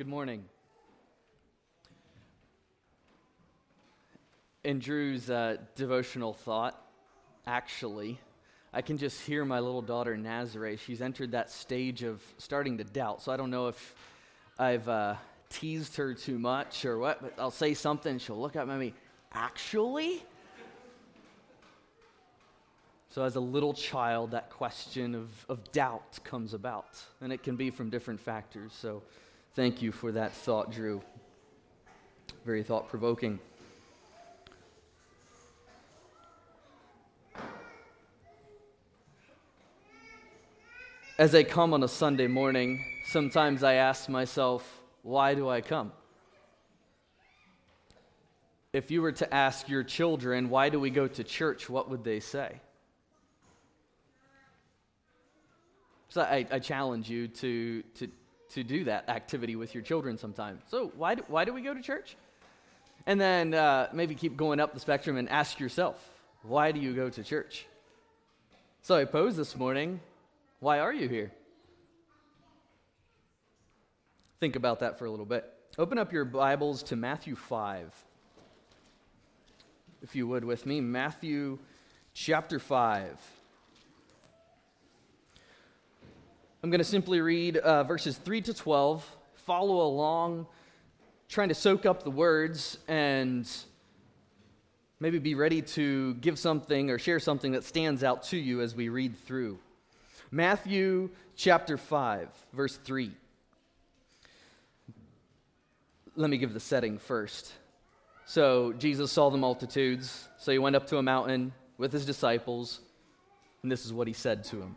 Good morning. In Drew's uh, devotional thought, actually, I can just hear my little daughter Nazare. She's entered that stage of starting to doubt. So I don't know if I've uh, teased her too much or what, but I'll say something. She'll look up at me, actually? So, as a little child, that question of, of doubt comes about, and it can be from different factors. So, Thank you for that thought, Drew. Very thought provoking. As I come on a Sunday morning, sometimes I ask myself, why do I come? If you were to ask your children, why do we go to church, what would they say? So I, I challenge you to, to, to do that activity with your children sometime. So, why do, why do we go to church? And then uh, maybe keep going up the spectrum and ask yourself, why do you go to church? So, I pose this morning, why are you here? Think about that for a little bit. Open up your Bibles to Matthew 5. If you would with me, Matthew chapter 5. I'm going to simply read uh, verses 3 to 12, follow along, trying to soak up the words, and maybe be ready to give something or share something that stands out to you as we read through. Matthew chapter 5, verse 3. Let me give the setting first. So, Jesus saw the multitudes, so he went up to a mountain with his disciples, and this is what he said to them.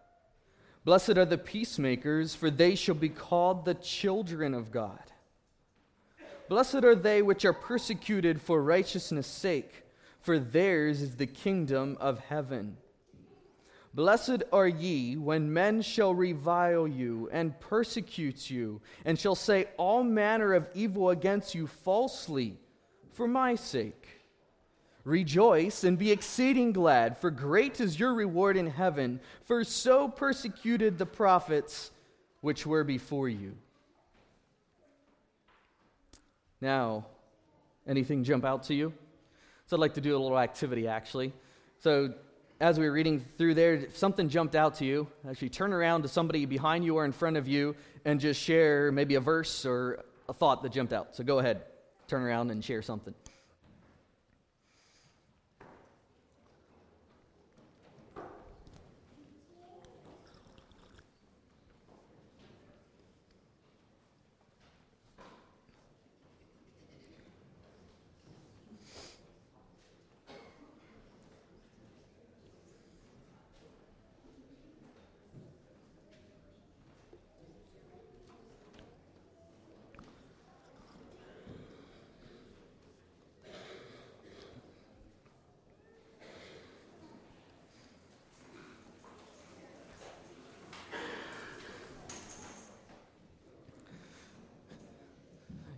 Blessed are the peacemakers, for they shall be called the children of God. Blessed are they which are persecuted for righteousness' sake, for theirs is the kingdom of heaven. Blessed are ye when men shall revile you and persecute you, and shall say all manner of evil against you falsely for my sake. Rejoice and be exceeding glad, for great is your reward in heaven, for so persecuted the prophets which were before you. Now, anything jump out to you? So I'd like to do a little activity actually. So as we were reading through there, if something jumped out to you, actually turn around to somebody behind you or in front of you and just share maybe a verse or a thought that jumped out. So go ahead, turn around and share something.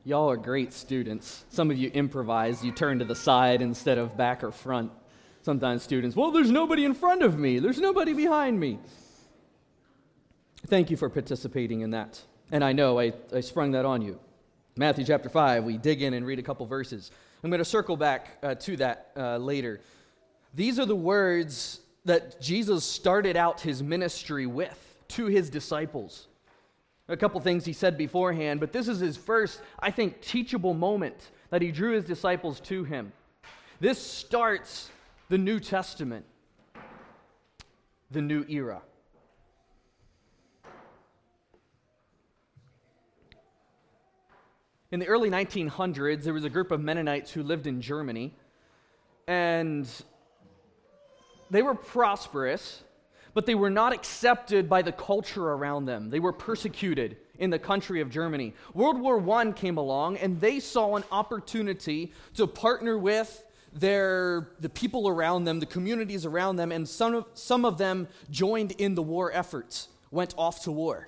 Y'all are great students. Some of you improvise, you turn to the side instead of back or front. Sometimes students, well, there's nobody in front of me, there's nobody behind me. Thank you for participating in that. And I know I, I sprung that on you. Matthew chapter 5, we dig in and read a couple verses. I'm going to circle back uh, to that uh, later. These are the words that Jesus started out his ministry with to his disciples. A couple things he said beforehand, but this is his first, I think, teachable moment that he drew his disciples to him. This starts the New Testament, the new era. In the early 1900s, there was a group of Mennonites who lived in Germany, and they were prosperous but they were not accepted by the culture around them. They were persecuted in the country of Germany. World War I came along, and they saw an opportunity to partner with their, the people around them, the communities around them, and some of, some of them joined in the war efforts, went off to war.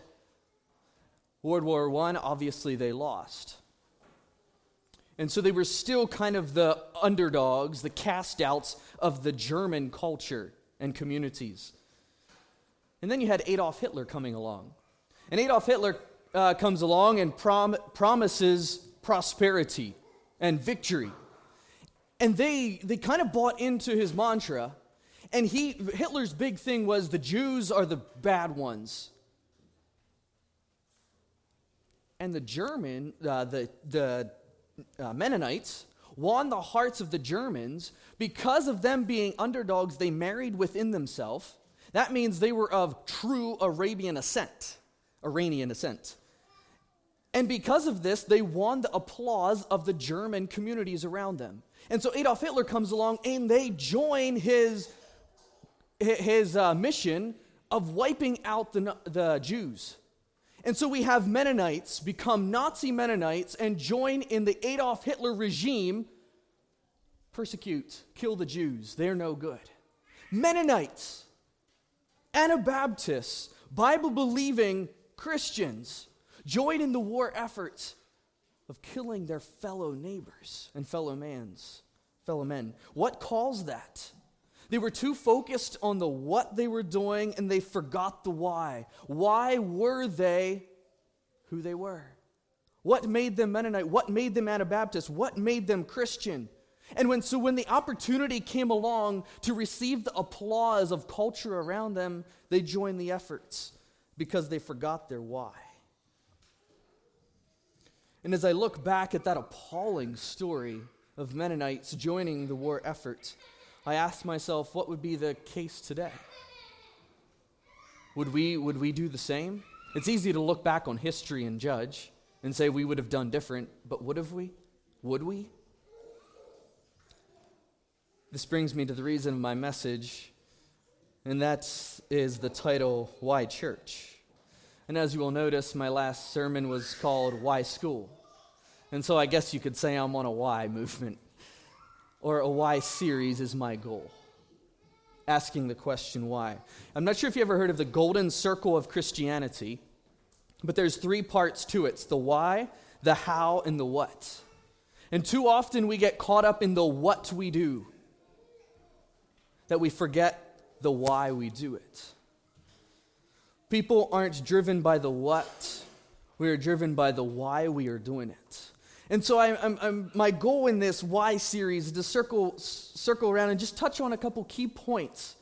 World War I, obviously, they lost. And so they were still kind of the underdogs, the cast outs of the German culture and communities. And then you had Adolf Hitler coming along. And Adolf Hitler uh, comes along and prom- promises prosperity and victory. And they, they kind of bought into his mantra. And he, Hitler's big thing was the Jews are the bad ones. And the German, uh, the, the uh, Mennonites won the hearts of the Germans because of them being underdogs, they married within themselves. That means they were of true Arabian ascent, Iranian ascent. And because of this, they won the applause of the German communities around them. And so Adolf Hitler comes along and they join his, his uh, mission of wiping out the, the Jews. And so we have Mennonites become Nazi Mennonites and join in the Adolf Hitler regime, persecute, kill the Jews. They're no good. Mennonites, Anabaptists, Bible believing Christians join in the war efforts of killing their fellow neighbors and fellow mans, fellow men. What caused that? They were too focused on the what they were doing and they forgot the why. Why were they who they were? What made them Mennonite? What made them Anabaptist? What made them Christian? And when so when the opportunity came along to receive the applause of culture around them, they joined the efforts because they forgot their why. And as I look back at that appalling story of Mennonites joining the war effort, I asked myself, what would be the case today? Would we, would we do the same? It's easy to look back on history and judge and say we would have done different, but would have we? Would we? This brings me to the reason of my message, and that is the title, Why Church? And as you will notice, my last sermon was called Why School? And so I guess you could say I'm on a why movement or a why series is my goal. Asking the question why. I'm not sure if you ever heard of the golden circle of Christianity, but there's three parts to it it's the why, the how, and the what. And too often we get caught up in the what we do that we forget the why we do it. People aren't driven by the what, we are driven by the why we are doing it. And so I, I'm, I'm, my goal in this Why series is to circle, circle around and just touch on a couple key points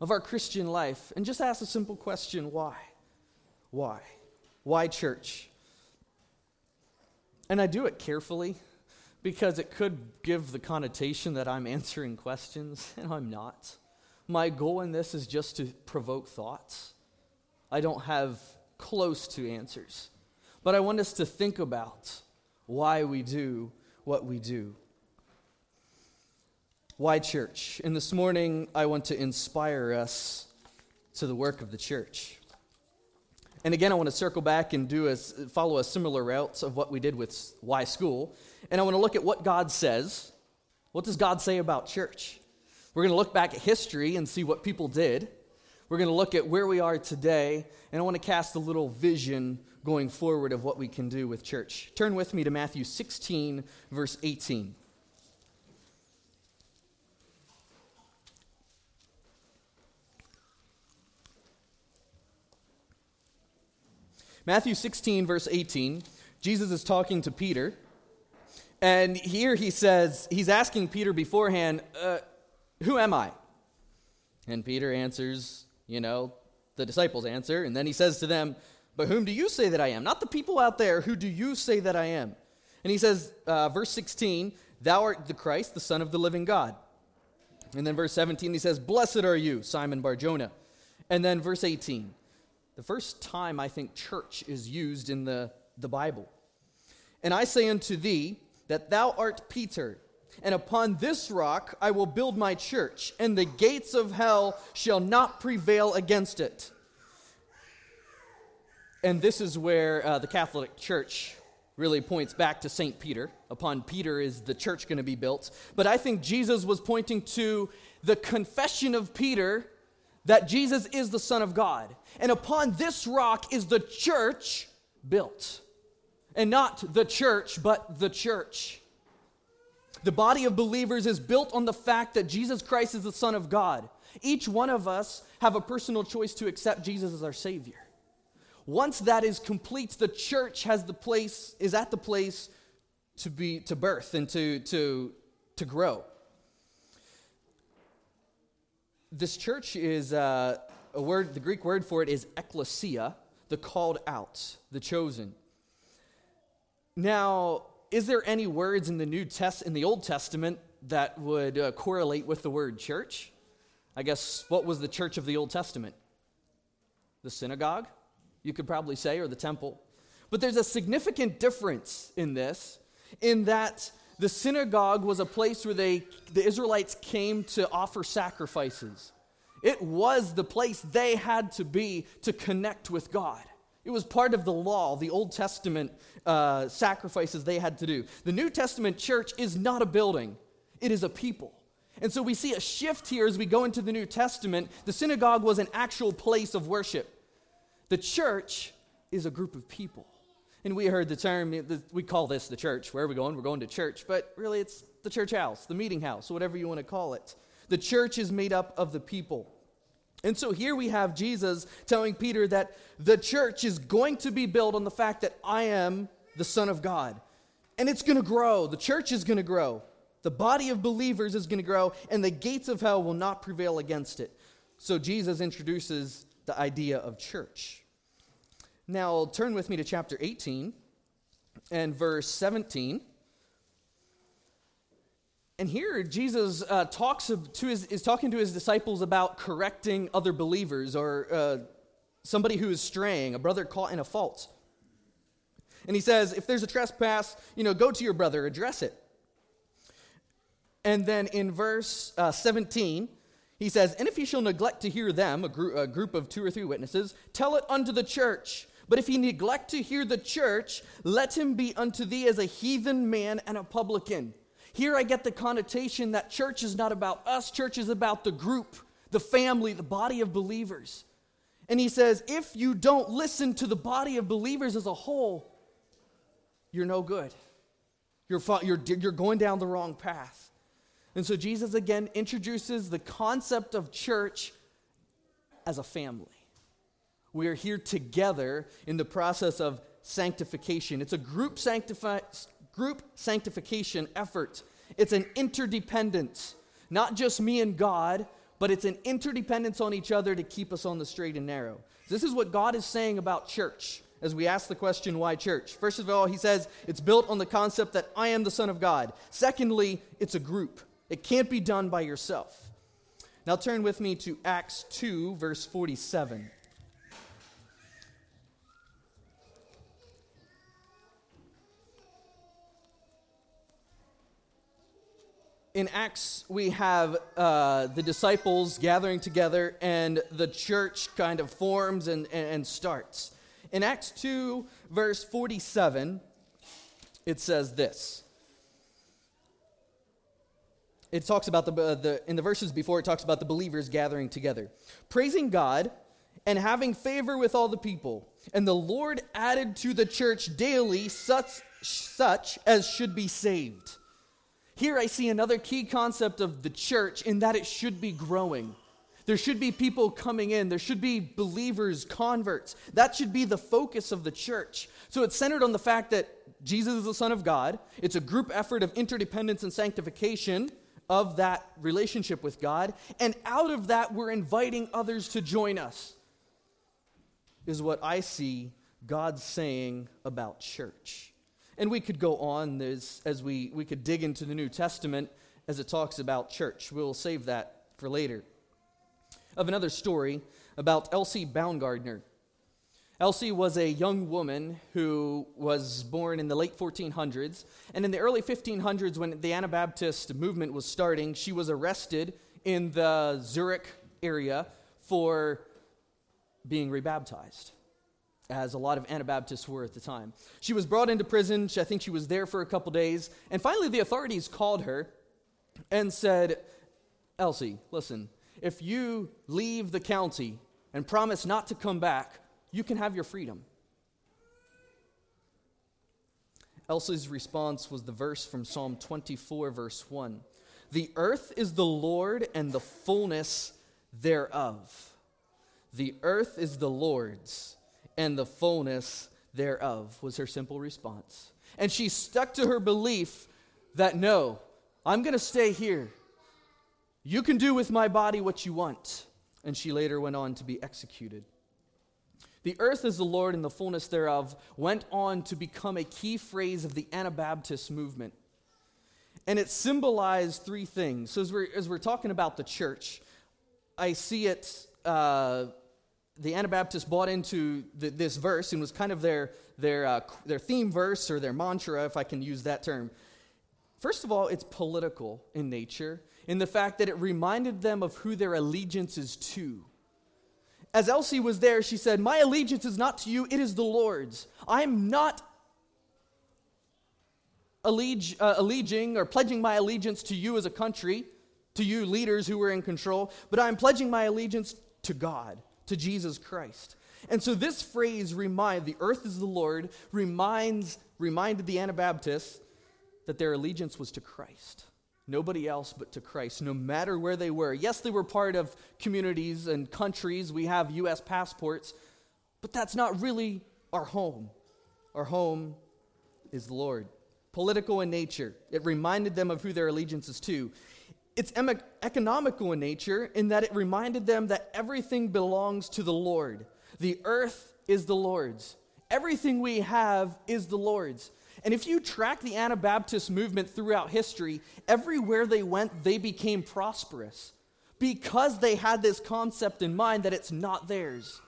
of our Christian life and just ask a simple question why? Why? Why church? And I do it carefully because it could give the connotation that I'm answering questions, and I'm not. My goal in this is just to provoke thoughts. I don't have close to answers, but I want us to think about why we do what we do. Why church? And this morning, I want to inspire us to the work of the church. And again, I want to circle back and do a, follow a similar route of what we did with why school. And I want to look at what God says. What does God say about church? We're going to look back at history and see what people did. We're going to look at where we are today, and I want to cast a little vision going forward of what we can do with church. Turn with me to Matthew 16, verse 18. Matthew 16, verse 18, Jesus is talking to Peter. And here he says, he's asking Peter beforehand, uh, Who am I? And Peter answers, You know, the disciples answer. And then he says to them, but whom do you say that I am? Not the people out there. Who do you say that I am? And he says, uh, verse 16, Thou art the Christ, the Son of the living God. And then verse 17, he says, Blessed are you, Simon Barjona. And then verse 18, the first time I think church is used in the, the Bible. And I say unto thee that thou art Peter, and upon this rock I will build my church, and the gates of hell shall not prevail against it. And this is where uh, the Catholic Church really points back to St. Peter. Upon Peter is the church going to be built. But I think Jesus was pointing to the confession of Peter that Jesus is the Son of God. And upon this rock is the church built. And not the church, but the church. The body of believers is built on the fact that Jesus Christ is the Son of God. Each one of us have a personal choice to accept Jesus as our Savior. Once that is complete, the church has the place, is at the place to be to birth and to, to, to grow. This church is uh, a word, the Greek word for it is ecclesia, the called out, the chosen. Now, is there any words in the New Test in the Old Testament that would uh, correlate with the word church? I guess what was the church of the Old Testament? The synagogue, you could probably say, or the temple. But there's a significant difference in this, in that the synagogue was a place where they, the Israelites came to offer sacrifices. It was the place they had to be to connect with God. It was part of the law, the Old Testament uh, sacrifices they had to do. The New Testament church is not a building, it is a people. And so we see a shift here as we go into the New Testament. The synagogue was an actual place of worship, the church is a group of people. And we heard the term, we call this the church. Where are we going? We're going to church. But really, it's the church house, the meeting house, whatever you want to call it. The church is made up of the people. And so here we have Jesus telling Peter that the church is going to be built on the fact that I am the Son of God. And it's going to grow. The church is going to grow. The body of believers is going to grow, and the gates of hell will not prevail against it. So Jesus introduces the idea of church. Now, turn with me to chapter 18 and verse 17. And here, Jesus uh, talks to his, is talking to his disciples about correcting other believers or uh, somebody who is straying, a brother caught in a fault. And he says, if there's a trespass, you know, go to your brother, address it. And then in verse uh, 17, he says, And if he shall neglect to hear them, a, gr- a group of two or three witnesses, tell it unto the church. But if he neglect to hear the church, let him be unto thee as a heathen man and a publican. Here I get the connotation that church is not about us, church is about the group, the family, the body of believers. And he says, if you don't listen to the body of believers as a whole, you're no good. You're, you're, you're going down the wrong path. And so Jesus again introduces the concept of church as a family. We are here together in the process of sanctification. It's a group, sanctifi- group sanctification effort. It's an interdependence, not just me and God, but it's an interdependence on each other to keep us on the straight and narrow. This is what God is saying about church as we ask the question, why church? First of all, he says it's built on the concept that I am the Son of God. Secondly, it's a group, it can't be done by yourself. Now turn with me to Acts 2, verse 47. In Acts, we have uh, the disciples gathering together, and the church kind of forms and, and starts. In Acts 2, verse 47, it says this. It talks about the, uh, the, in the verses before, it talks about the believers gathering together, praising God and having favor with all the people. And the Lord added to the church daily such, such as should be saved. Here I see another key concept of the church in that it should be growing. There should be people coming in. There should be believers, converts. That should be the focus of the church. So it's centered on the fact that Jesus is the Son of God. It's a group effort of interdependence and sanctification of that relationship with God. And out of that, we're inviting others to join us, is what I see God saying about church. And we could go on as, as we, we could dig into the New Testament as it talks about church. We'll save that for later. Of another story about Elsie Baumgardner. Elsie was a young woman who was born in the late 1400s. And in the early 1500s, when the Anabaptist movement was starting, she was arrested in the Zurich area for being rebaptized. As a lot of Anabaptists were at the time. She was brought into prison. I think she was there for a couple days. And finally, the authorities called her and said, Elsie, listen, if you leave the county and promise not to come back, you can have your freedom. Elsie's response was the verse from Psalm 24, verse 1. The earth is the Lord and the fullness thereof. The earth is the Lord's and the fullness thereof, was her simple response. And she stuck to her belief that no, I'm going to stay here. You can do with my body what you want. And she later went on to be executed. The earth is the Lord and the fullness thereof went on to become a key phrase of the Anabaptist movement. And it symbolized three things. So, as we're, as we're talking about the church, I see it, uh, the Anabaptists bought into the, this verse and was kind of their, their, uh, their theme verse or their mantra, if I can use that term. First of all, it's political in nature, in the fact that it reminded them of who their allegiance is to as Elsie was there, she said, My allegiance is not to you, it is the Lord's. I'm not uh, alleging or pledging my allegiance to you as a country, to you leaders who were in control, but I'm pledging my allegiance to God, to Jesus Christ. And so this phrase, remind, the earth is the Lord, reminds, reminded the Anabaptists that their allegiance was to Christ nobody else but to Christ, no matter where they were. Yes, they were part of communities and countries. We have U.S. passports, but that's not really our home. Our home is the Lord. Political in nature, it reminded them of who their allegiance is to. It's em- economical in nature in that it reminded them that everything belongs to the Lord. The earth is the Lord's. Everything we have is the Lord's. And if you track the Anabaptist movement throughout history, everywhere they went, they became prosperous because they had this concept in mind that it's not theirs,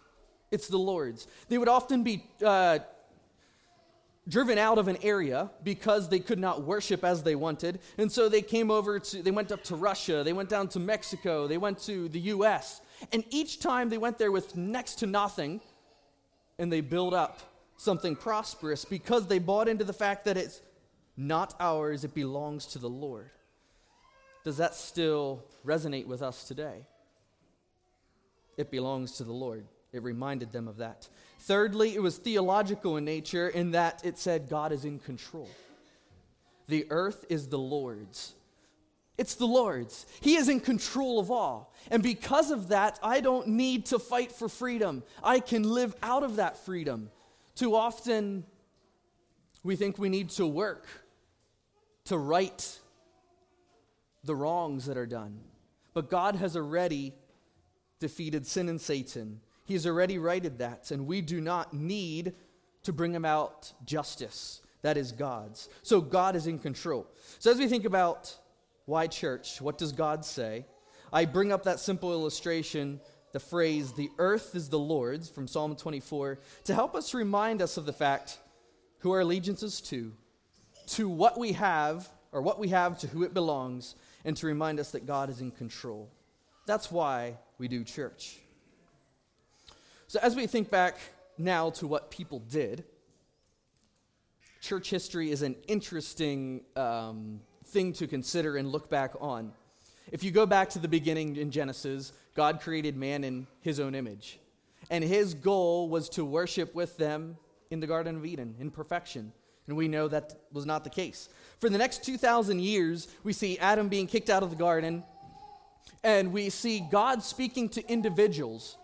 it's the Lord's. They would often be uh, driven out of an area because they could not worship as they wanted. And so they came over to, they went up to Russia, they went down to Mexico, they went to the US. And each time they went there with next to nothing and they built up something prosperous because they bought into the fact that it's not ours, it belongs to the Lord. Does that still resonate with us today? It belongs to the Lord. It reminded them of that. Thirdly, it was theological in nature in that it said God is in control. The earth is the Lord's. It's the Lord's. He is in control of all. And because of that, I don't need to fight for freedom. I can live out of that freedom. Too often, we think we need to work to right the wrongs that are done. But God has already defeated sin and Satan. He's already righted that, and we do not need to bring about justice. That is God's. So God is in control. So as we think about why church, what does God say? I bring up that simple illustration the phrase, the earth is the Lord's, from Psalm 24, to help us remind us of the fact who our allegiance is to, to what we have, or what we have to who it belongs, and to remind us that God is in control. That's why we do church. So, as we think back now to what people did, church history is an interesting um, thing to consider and look back on. If you go back to the beginning in Genesis, God created man in his own image. And his goal was to worship with them in the Garden of Eden in perfection. And we know that was not the case. For the next 2,000 years, we see Adam being kicked out of the garden, and we see God speaking to individuals,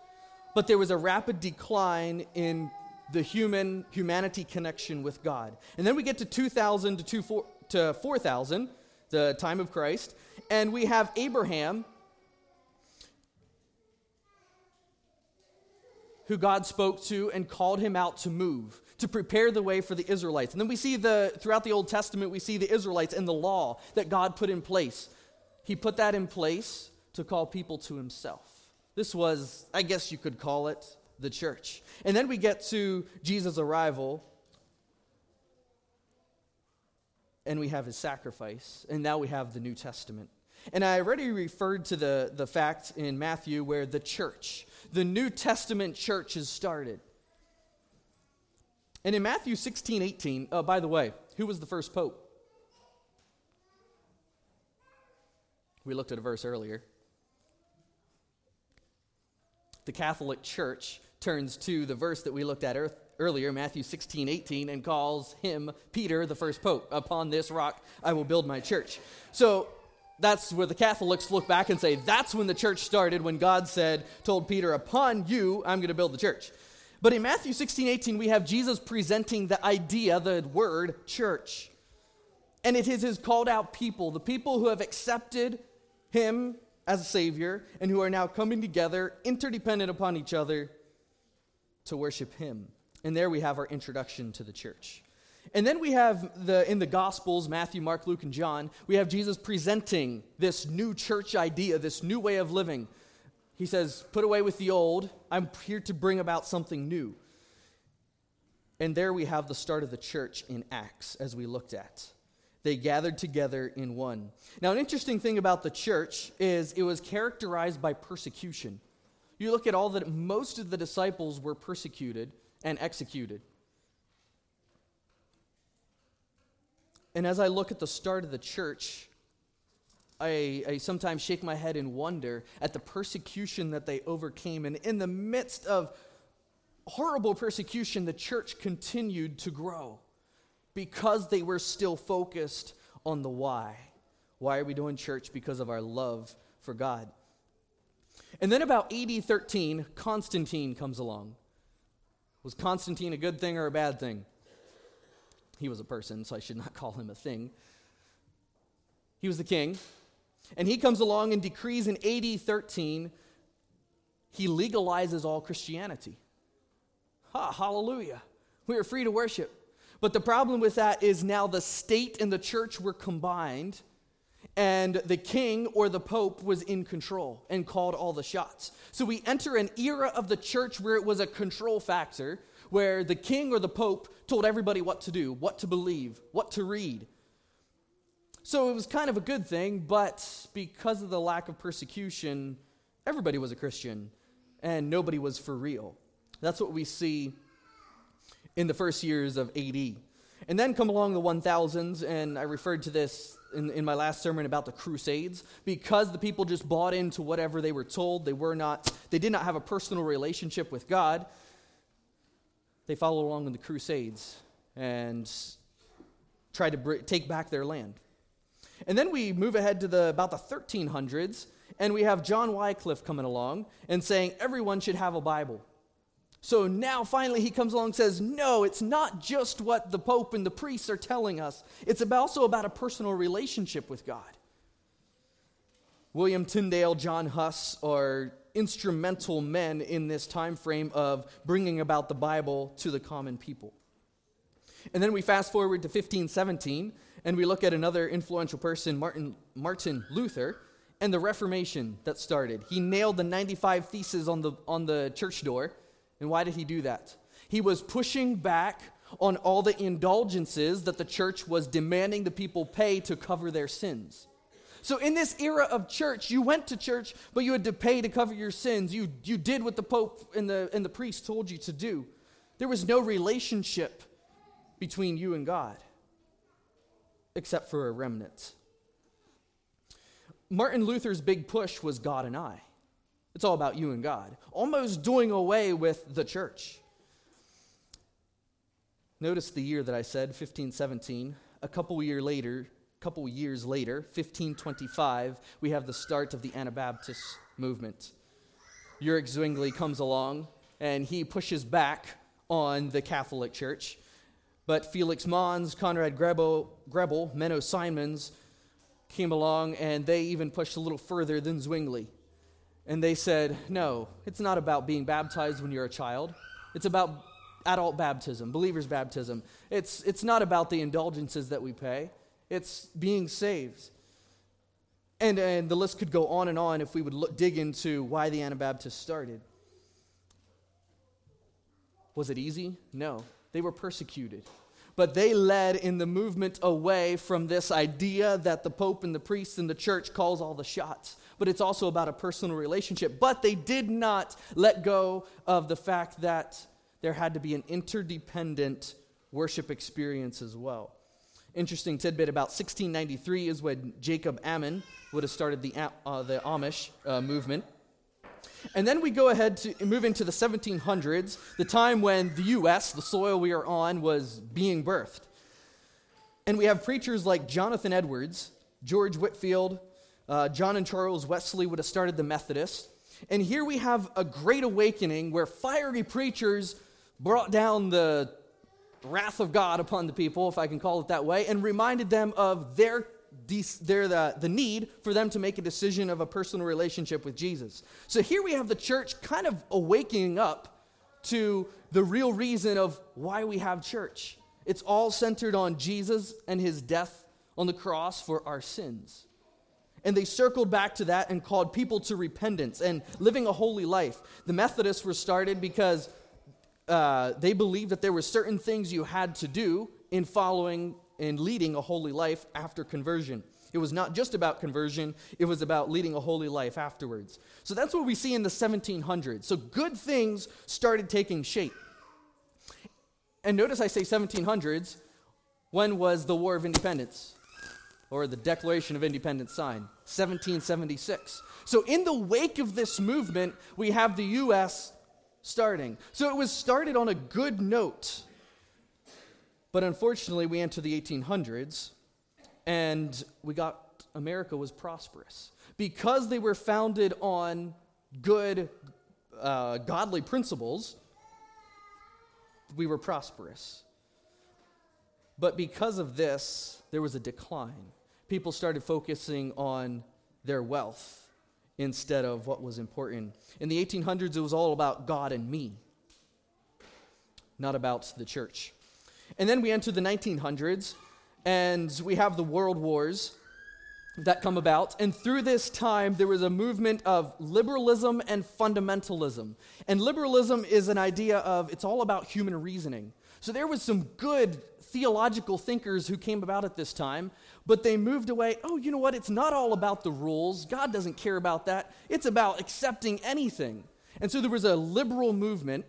but there was a rapid decline in the human humanity connection with God. And then we get to 2000 to two, four, to 4000, the time of Christ, and we have Abraham, who God spoke to and called him out to move, to prepare the way for the Israelites. And then we see the, throughout the Old Testament, we see the Israelites and the law that God put in place. He put that in place to call people to himself. This was, I guess you could call it, the church. And then we get to Jesus' arrival and we have his sacrifice, and now we have the New Testament. And I already referred to the, the fact in Matthew where the church, the New Testament church, is started. And in Matthew 16, 18, uh, by the way, who was the first pope? We looked at a verse earlier. The Catholic Church turns to the verse that we looked at earlier, Matthew 16, 18, and calls him, Peter, the first pope. Upon this rock I will build my church. So that's where the Catholics look back and say, that's when the church started, when God said, told Peter, Upon you I'm going to build the church. But in Matthew 16, 18, we have Jesus presenting the idea, the word church. And it is his called out people, the people who have accepted him as a Savior and who are now coming together, interdependent upon each other, to worship him. And there we have our introduction to the church. And then we have the in the Gospels, Matthew, Mark, Luke, and John, we have Jesus presenting this new church idea, this new way of living. He says, Put away with the old. I'm here to bring about something new. And there we have the start of the church in Acts, as we looked at. They gathered together in one. Now, an interesting thing about the church is it was characterized by persecution. You look at all that most of the disciples were persecuted and executed. And as I look at the start of the church, I, I, sometimes shake my head and wonder at the persecution that they overcame. And in the midst of horrible persecution, the church continued to grow because they were still focused on the why. Why are we doing church? Because of our love for God. And then about AD 13, Constantine comes along. Was Constantine a good thing or a bad thing? He was a person, so I should not call him a thing. He was the king. And he comes along and decrees in AD 13, he legalizes all Christianity. Ha, hallelujah. We are free to worship. But the problem with that is now the state and the church were combined, and the king or the pope was in control and called all the shots. So we enter an era of the church where it was a control factor, where the king or the pope told everybody what to do, what to believe, what to read. So it was kind of a good thing, but because of the lack of persecution, everybody was a Christian and nobody was for real. That's what we see in the first years of AD. And then come along the 1000s, and I referred to this in, in my last sermon about the Crusades, because the people just bought into whatever they were told. They were not, they did not have a personal relationship with God they follow along in the Crusades and try to br- take back their land. And then we move ahead to the, about the 1300s, and we have John Wycliffe coming along and saying everyone should have a Bible. So now finally he comes along and says, No, it's not just what the Pope and the priests are telling us, it's also about a personal relationship with God. William Tyndale, John Huss are instrumental men in this time frame of bringing about the Bible to the common people. And then we fast forward to 1517, and we look at another influential person, Martin, Martin Luther, and the Reformation that started. He nailed the 95 Theses on the, on the church door. And why did he do that? He was pushing back on all the indulgences that the church was demanding the people pay to cover their sins. So, in this era of church, you went to church, but you had to pay to cover your sins. You, you did what the Pope and the, and the priest told you to do. There was no relationship between you and God, except for a remnant. Martin Luther's big push was God and I. It's all about you and God, almost doing away with the church. Notice the year that I said, 1517. A couple year later, couple years later, 1525, we have the start of the Anabaptist movement. Ulrich Zwingli comes along and he pushes back on the Catholic Church. But Felix Manz, Conrad Grebel, Grebel Menno Simons came along and they even pushed a little further than Zwingli. And they said, no, it's not about being baptized when you're a child. It's about adult baptism, believer's baptism. It's, it's not about the indulgences that we pay. It's being saved. And, and the list could go on and on if we would look, dig into why the Anabaptists started. Was it easy? No. They were persecuted. But they led in the movement away from this idea that the Pope and the priests and the church calls all the shots. But it's also about a personal relationship. But they did not let go of the fact that there had to be an interdependent worship experience as well. Interesting tidbit about 1693 is when Jacob Ammann would have started the, uh, the Amish uh, movement. And then we go ahead to move into the 1700s, the time when the U.S., the soil we are on, was being birthed. And we have preachers like Jonathan Edwards, George Whitefield, uh, John and Charles Wesley would have started the Methodists. And here we have a great awakening where fiery preachers brought down the wrath of God upon the people, if I can call it that way, and reminded them of their, their the, the need for them to make a decision of a personal relationship with Jesus. So here we have the church kind of awakening up to the real reason of why we have church. It's all centered on Jesus and his death on the cross for our sins. And they circled back to that and called people to repentance and living a holy life. The Methodists were started because uh, they believed that there were certain things you had to do in following and leading a holy life after conversion. It was not just about conversion, it was about leading a holy life afterwards. So that's what we see in the 1700s. So good things started taking shape. And notice I say 1700s. When was the War of Independence? Or the Declaration of Independence signed? 1776. So, in the wake of this movement, we have the U.S starting. So it was started on a good note. But unfortunately, we enter the 1800s and we got America was prosperous. Because they were founded on good, uh, godly principles, we were prosperous. But because of this, there was a decline. People started focusing on their wealth instead of what was important. In the 1800s, it was all about God and me, not about the church. And then we enter the 1900s, and we have the world wars that come about. And through this time, there was a movement of liberalism and fundamentalism. And liberalism is an idea of it's all about human reasoning. So there was some good theological thinkers who came about at this time, but they moved away. Oh, you know what? It's not all about the rules. God doesn't care about that. It's about accepting anything. And so there was a liberal movement,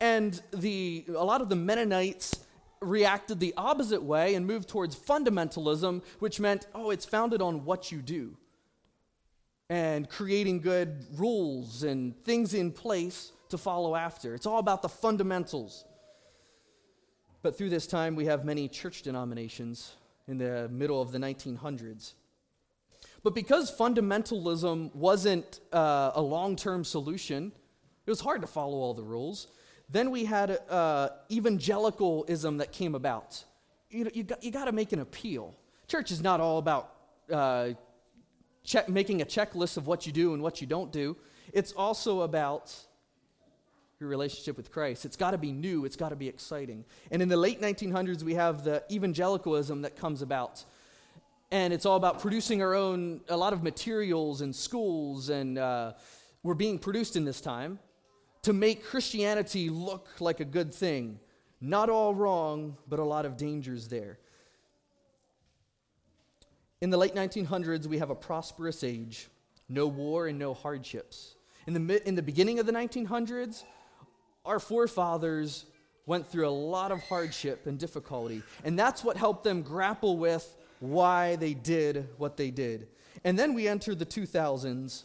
and the, a lot of the Mennonites reacted the opposite way and moved towards fundamentalism, which meant, oh, it's founded on what you do and creating good rules and things in place to follow after. It's all about the fundamentals. But through this time, we have many church denominations in the middle of the 1900s. But because fundamentalism wasn't uh, a long term solution, it was hard to follow all the rules. Then we had uh, evangelicalism that came about. You, you, got, you got to make an appeal. Church is not all about uh, check, making a checklist of what you do and what you don't do, it's also about your relationship with Christ. It's got to be new, it's got to be exciting. And in the late 1900s, we have the evangelicalism that comes about. And it's all about producing our own, a lot of materials in schools, and uh, were being produced in this time to make Christianity look like a good thing. Not all wrong, but a lot of dangers there. In the late 1900s, we have a prosperous age, no war and no hardships. In the, in the beginning of the 1900s, our forefathers went through a lot of hardship and difficulty, and that's what helped them grapple with why they did what they did. And then we enter the 2000s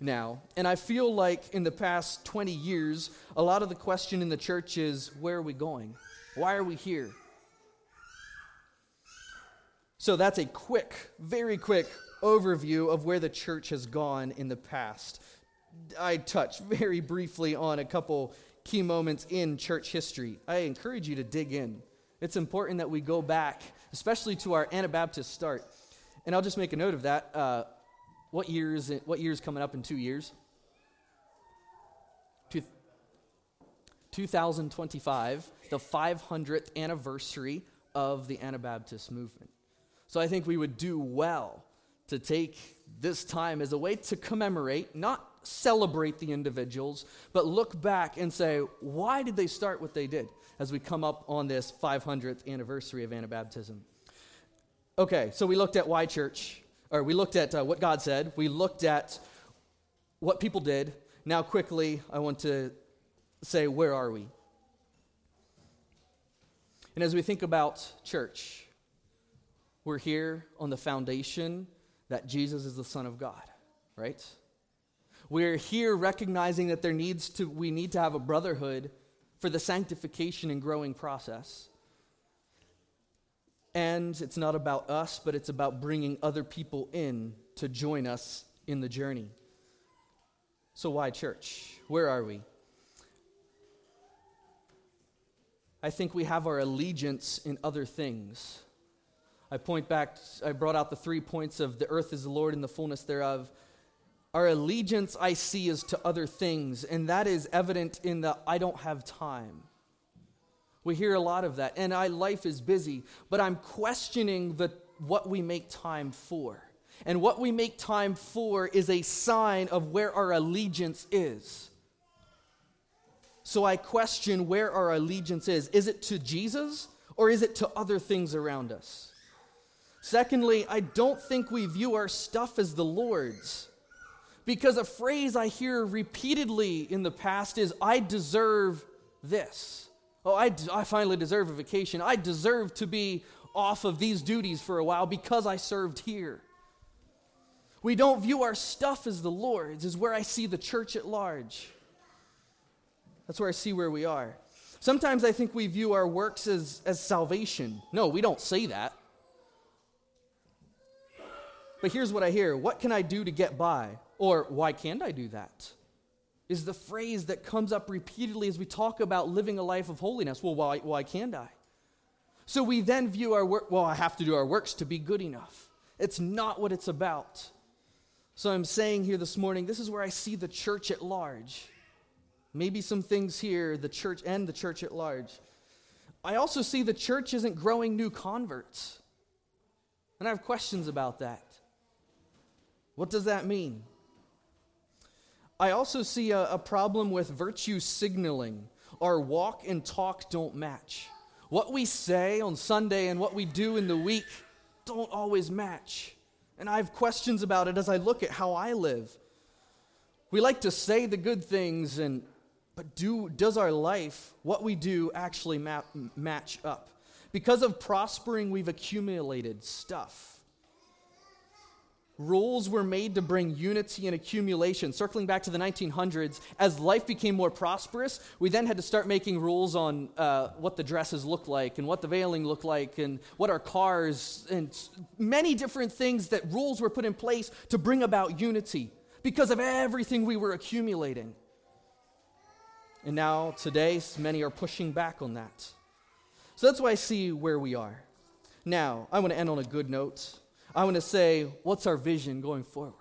now, and I feel like in the past 20 years, a lot of the question in the church is where are we going? Why are we here? So that's a quick, very quick overview of where the church has gone in the past. I touch very briefly on a couple key moments in church history. I encourage you to dig in. It's important that we go back, especially to our Anabaptist start. And I'll just make a note of that. Uh, what year is it? What year is coming up in two years? 2025, the 500th anniversary of the Anabaptist movement. So I think we would do well to take this time as a way to commemorate, not celebrate the individuals, but look back and say, why did they start what they did as we come up on this 500th anniversary of Anabaptism? Okay, so we looked at why church, or we looked at uh, what God said, we looked at what people did. Now, quickly, I want to say, where are we? And as we think about church, we're here on the foundation that Jesus is the Son of God, right? We're here recognizing that there needs to, we need to have a brotherhood for the sanctification and growing process. And it's not about us, but it's about bringing other people in to join us in the journey. So, why church? Where are we? I think we have our allegiance in other things. I point back, I brought out the three points of the earth is the Lord and the fullness thereof. Our allegiance I see is to other things, and that is evident in the I don't have time. We hear a lot of that, and I life is busy, but I'm questioning the what we make time for. And what we make time for is a sign of where our allegiance is. So I question where our allegiance is. Is it to Jesus or is it to other things around us? Secondly, I don't think we view our stuff as the Lord's. Because a phrase I hear repeatedly in the past is, I deserve this. Oh, I, I finally deserve a vacation. I deserve to be off of these duties for a while because I served here. We don't view our stuff as the Lord's, is where I see the church at large. That's where I see where we are. Sometimes I think we view our works as, as salvation. No, we don't say that. But here's what I hear What can I do to get by? Or why can't I do that? Is the phrase that comes up repeatedly as we talk about living a life of holiness. Well, why, can't I? So we then view our work, well, I have to do our works to be good enough. It's not what it's about. So I'm saying here this morning, this is where I see the church at large. Maybe some things here, the church and the church at large. I also see the church isn't growing new converts. And I have questions about that. What does that mean? I also see a, a, problem with virtue signaling. Our walk and talk don't match. What we say on Sunday and what we do in the week don't always match. And I have questions about it as I look at how I live. We like to say the good things and but do, does our life, what we do, actually match up? Because of prospering, we've accumulated stuff. Rules were made to bring unity and accumulation. Circling back to the 1900s, as life became more prosperous, we then had to start making rules on uh, what the dresses looked like and what the veiling looked like and what our cars and many different things that rules were put in place to bring about unity because of everything we were accumulating. And now, today, many are pushing back on that. So that's why I see where we are. Now, I want to end on a good note. I want to say, what's our vision going forward?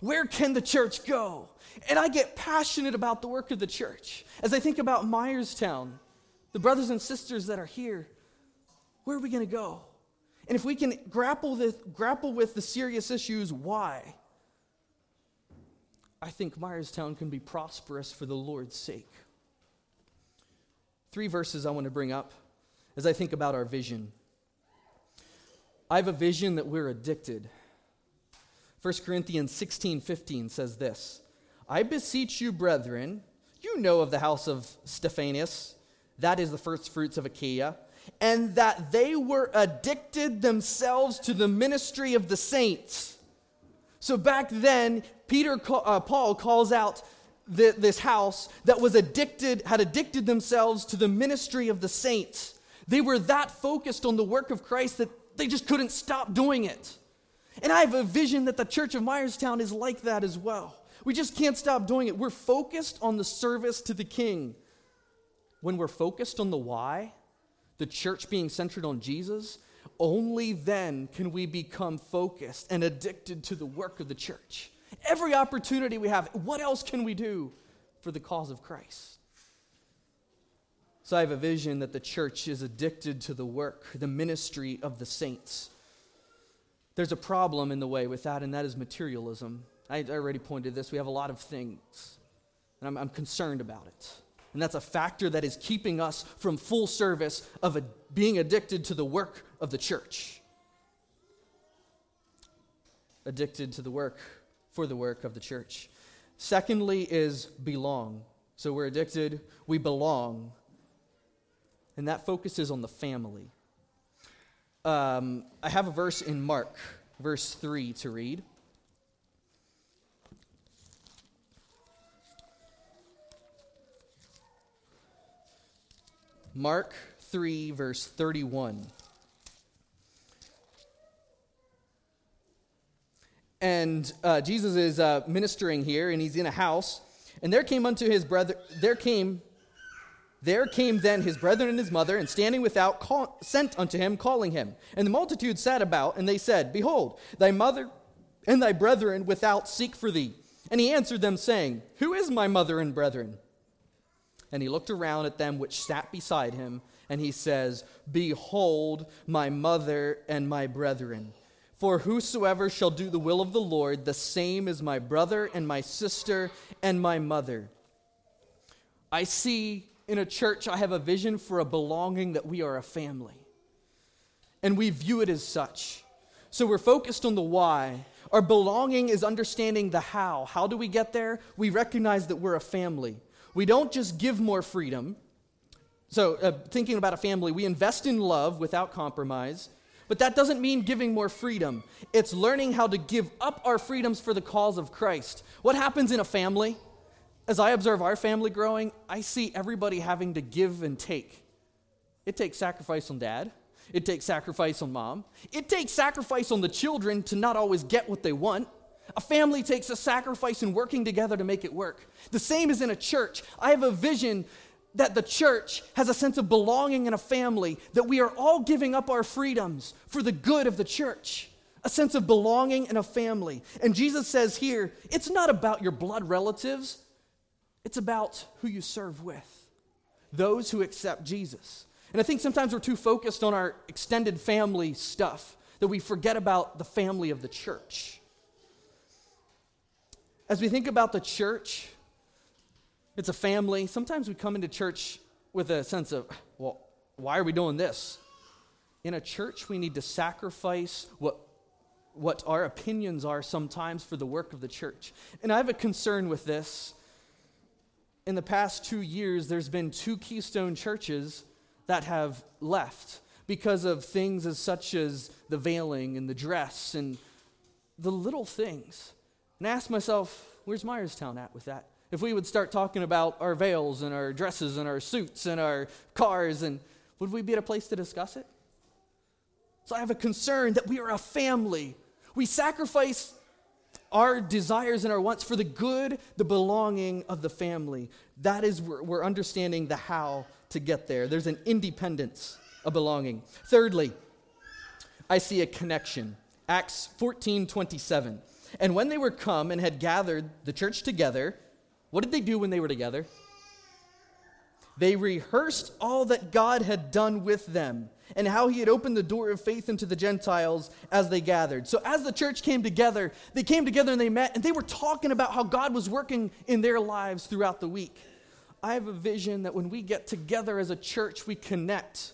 Where can the church go? And I get passionate about the work of the church. As I think about Myerstown, the brothers and sisters that are here, where are we going to go? And if we can grapple with, grapple with the serious issues, why? I think Myerstown can be prosperous for the Lord's sake. Three verses I want to bring up as I think about our vision. I have a vision that we're addicted. 1 Corinthians 16 15 says this I beseech you, brethren, you know of the house of Stephanus, that is the first fruits of Achaia, and that they were addicted themselves to the ministry of the saints. So back then, Peter, uh, Paul calls out the, this house that was addicted, had addicted themselves to the ministry of the saints. They were that focused on the work of Christ that they just couldn't stop doing it. And I have a vision that the church of Myerstown is like that as well. We just can't stop doing it. We're focused on the service to the king. When we're focused on the why, the church being centered on Jesus, only then can we become focused and addicted to the work of the church. Every opportunity we have, what else can we do for the cause of Christ? So I have a vision that the church is addicted to the work, the ministry of the saints. There's a problem in the way with that, and that is materialism. I already pointed this. We have a lot of things, and I'm, I'm concerned about it. And that's a factor that is keeping us from full service of a, being addicted to the work of the church. Addicted to the work for the work of the church. Secondly, is belong. So we're addicted, we belong. And that focuses on the family. Um, I have a verse in Mark, verse 3, to read. Mark 3, verse 31. And uh, Jesus is uh, ministering here, and he's in a house. And there came unto his brother, there came, there came then his brethren and his mother, and standing without, call, sent unto him, calling him. And the multitude sat about, and they said, Behold, thy mother and thy brethren without seek for thee. And he answered them, saying, Who is my mother and brethren? And he looked around at them which sat beside him, and he says, Behold, my mother and my brethren. For whosoever shall do the will of the Lord, the same is my brother and my sister and my mother. I see in a church, I have a vision for a belonging that we are a family. And we view it as such. So we're focused on the why. Our belonging is understanding the how. How do we get there? We recognize that we're a family. We don't just give more freedom. So, uh, thinking about a family, we invest in love without compromise, but that doesn't mean giving more freedom. It's learning how to give up our freedoms for the cause of Christ. What happens in a family? As I observe our family growing, I see everybody having to give and take. It takes sacrifice on dad. It takes sacrifice on mom. It takes sacrifice on the children to not always get what they want. A family takes a sacrifice in working together to make it work. The same is in a church. I have a vision that the church has a sense of belonging in a family, that we are all giving up our freedoms for the good of the church. A sense of belonging in a family. And Jesus says here, it's not about your blood relatives, it's about who you serve with, those who accept Jesus. And I think sometimes we're too focused on our extended family stuff that we forget about the family of the church. As we think about the church, it's a family. Sometimes we come into church with a sense of, well, why are we doing this? In a church, we need to sacrifice what, what our opinions are sometimes for the work of the church. And I have a concern with this. In the past two years, there's been two Keystone churches that have left because of things as such as the veiling and the dress and the little things. And I ask myself, where's Myerstown at with that? If we would start talking about our veils and our dresses and our suits and our cars, and would we be at a place to discuss it? So I have a concern that we are a family. We sacrifice our desires and our wants for the good, the belonging of the family. That is, we're, we're understanding the how to get there. There's an independence of belonging. Thirdly, I see a connection. Acts 14 27. And when they were come and had gathered the church together, what did they do when they were together? They rehearsed all that God had done with them and how he had opened the door of faith into the Gentiles as they gathered. So, as the church came together, they came together and they met and they were talking about how God was working in their lives throughout the week. I have a vision that when we get together as a church, we connect,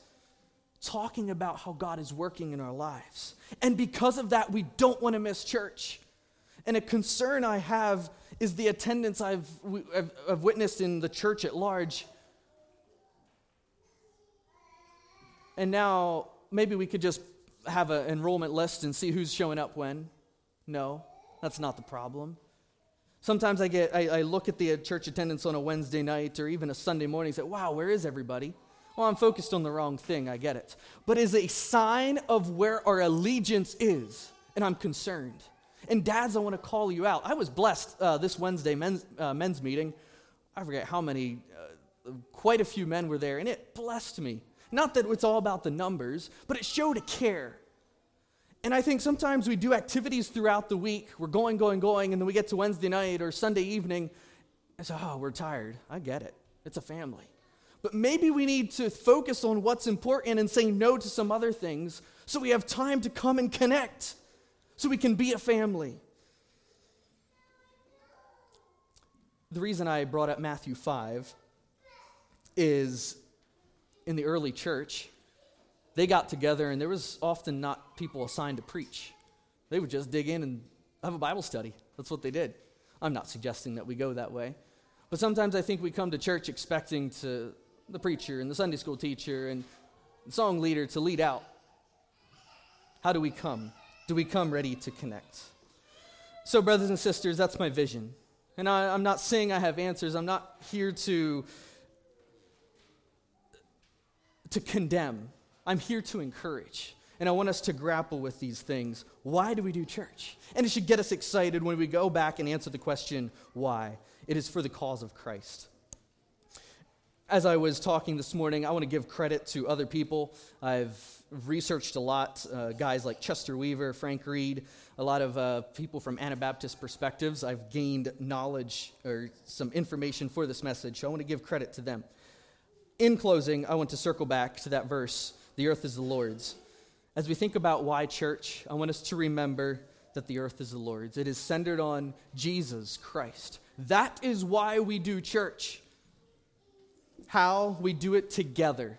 talking about how God is working in our lives. And because of that, we don't want to miss church. And a concern I have is the attendance I've, I've, I've witnessed in the church at large. And now maybe we could just have an enrollment list and see who's showing up when. No, that's not the problem. Sometimes I get I, I, look at the church attendance on a Wednesday night or even a Sunday morning and say, wow, where is everybody? Well, I'm focused on the wrong thing, I get it. But is a sign of where our allegiance is, and I'm concerned. And dads, I want to call you out. I was blessed uh, this Wednesday men's, uh, men's meeting. I forget how many, uh, quite a few men were there, and it blessed me. Not that it's all about the numbers, but it showed a care. And I think sometimes we do activities throughout the week. We're going, going, going, and then we get to Wednesday night or Sunday evening, and say, oh, we're tired. I get it. It's a family. But maybe we need to focus on what's important and say no to some other things so we have time to come and connect so we can be a family. The reason I brought up Matthew 5 is in the early church, they got together and there was often not people assigned to preach. They would just dig in and have a Bible study. That's what they did. I'm not suggesting that we go that way. But sometimes I think we come to church expecting to the preacher and the Sunday school teacher and the song leader to lead out. How do we come? Do we come ready to connect? So, brothers and sisters, that's my vision. And I, am not saying I have answers. I'm not here to, to condemn. I'm here to encourage. And I want us to grapple with these things. Why do we do church? And it should get us excited when we go back and answer the question, why? It is for the cause of Christ as I was talking this morning, I want to give credit to other people. I've researched a lot, uh, guys like Chester Weaver, Frank Reed, a lot of uh, people from Anabaptist perspectives. I've gained knowledge or some information for this message, so I want to give credit to them. In closing, I want to circle back to that verse the earth is the Lord's. As we think about why church, I want us to remember that the earth is the Lord's. It is centered on Jesus Christ. That is why we do church how we do it together.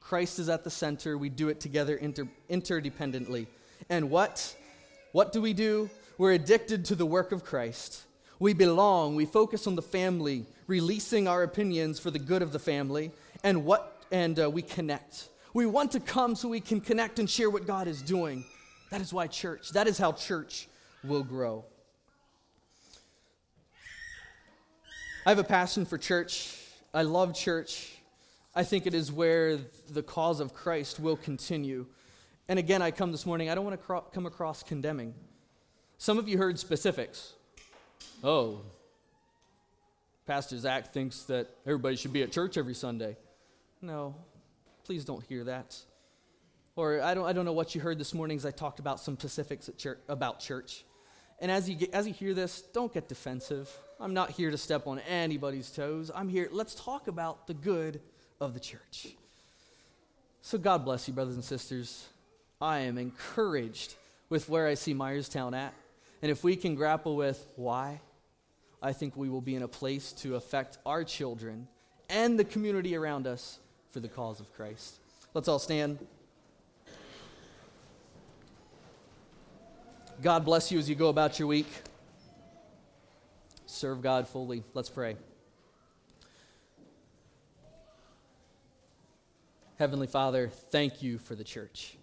Christ is at the center. We do it together inter- interdependently. And what? What do we do? We're addicted to the work of Christ. We belong. We focus on the family, releasing our opinions for the good of the family. And what? And uh, we connect. We want to come so we can connect and share what God is doing. That is why church. That is how church will grow. I have a passion for church. I love church. I think it is where the cause of Christ will continue. And again, I come this morning, I don't want to cro- come across condemning. Some of you heard specifics. Oh, Pastor Zac thinks that everybody should be at church every Sunday. No, please don't hear that. Or I don't, I don't know what you heard this morning as I talked about some specifics church, about church. And as you, get, as you hear this, don't get defensive. I'm not here to step on anybody's toes. I'm here, let's talk about the good of the church. So, God bless you, brothers and sisters. I am encouraged with where I see Myerstown at. And if we can grapple with why, I think we will be in a place to affect our children and the community around us for the cause of Christ. Let's all stand. God bless you as you go about your week. Serve God fully. Let's pray. Heavenly Father, thank you for the church.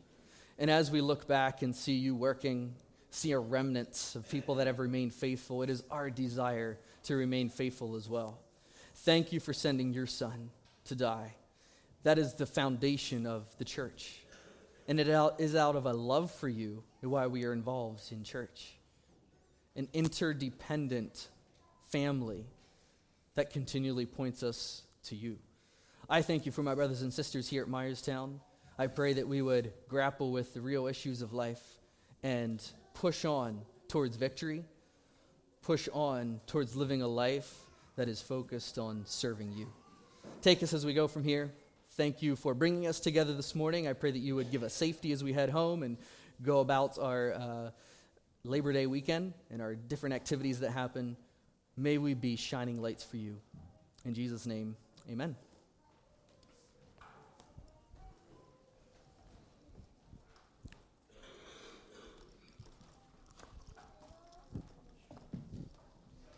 And as we look back and see you working, see a remnant of people that have remained faithful, it is our desire to remain faithful as well. Thank you for sending your son to die. That is the foundation of the church. And it is out of a love for you why we are involved in church. An interdependent family that continually points us to you. I thank you for my brothers and sisters here at Myerstown. I pray that we would grapple with the real issues of life and push on towards victory, push on towards living a life that is focused on serving you. Take us as we go from here. Thank you for bringing us together this morning. I pray that you would give us safety as we head home and go about our uh, Labor Day weekend and our different activities that happen. May we be shining lights for you. In Jesus' name, amen.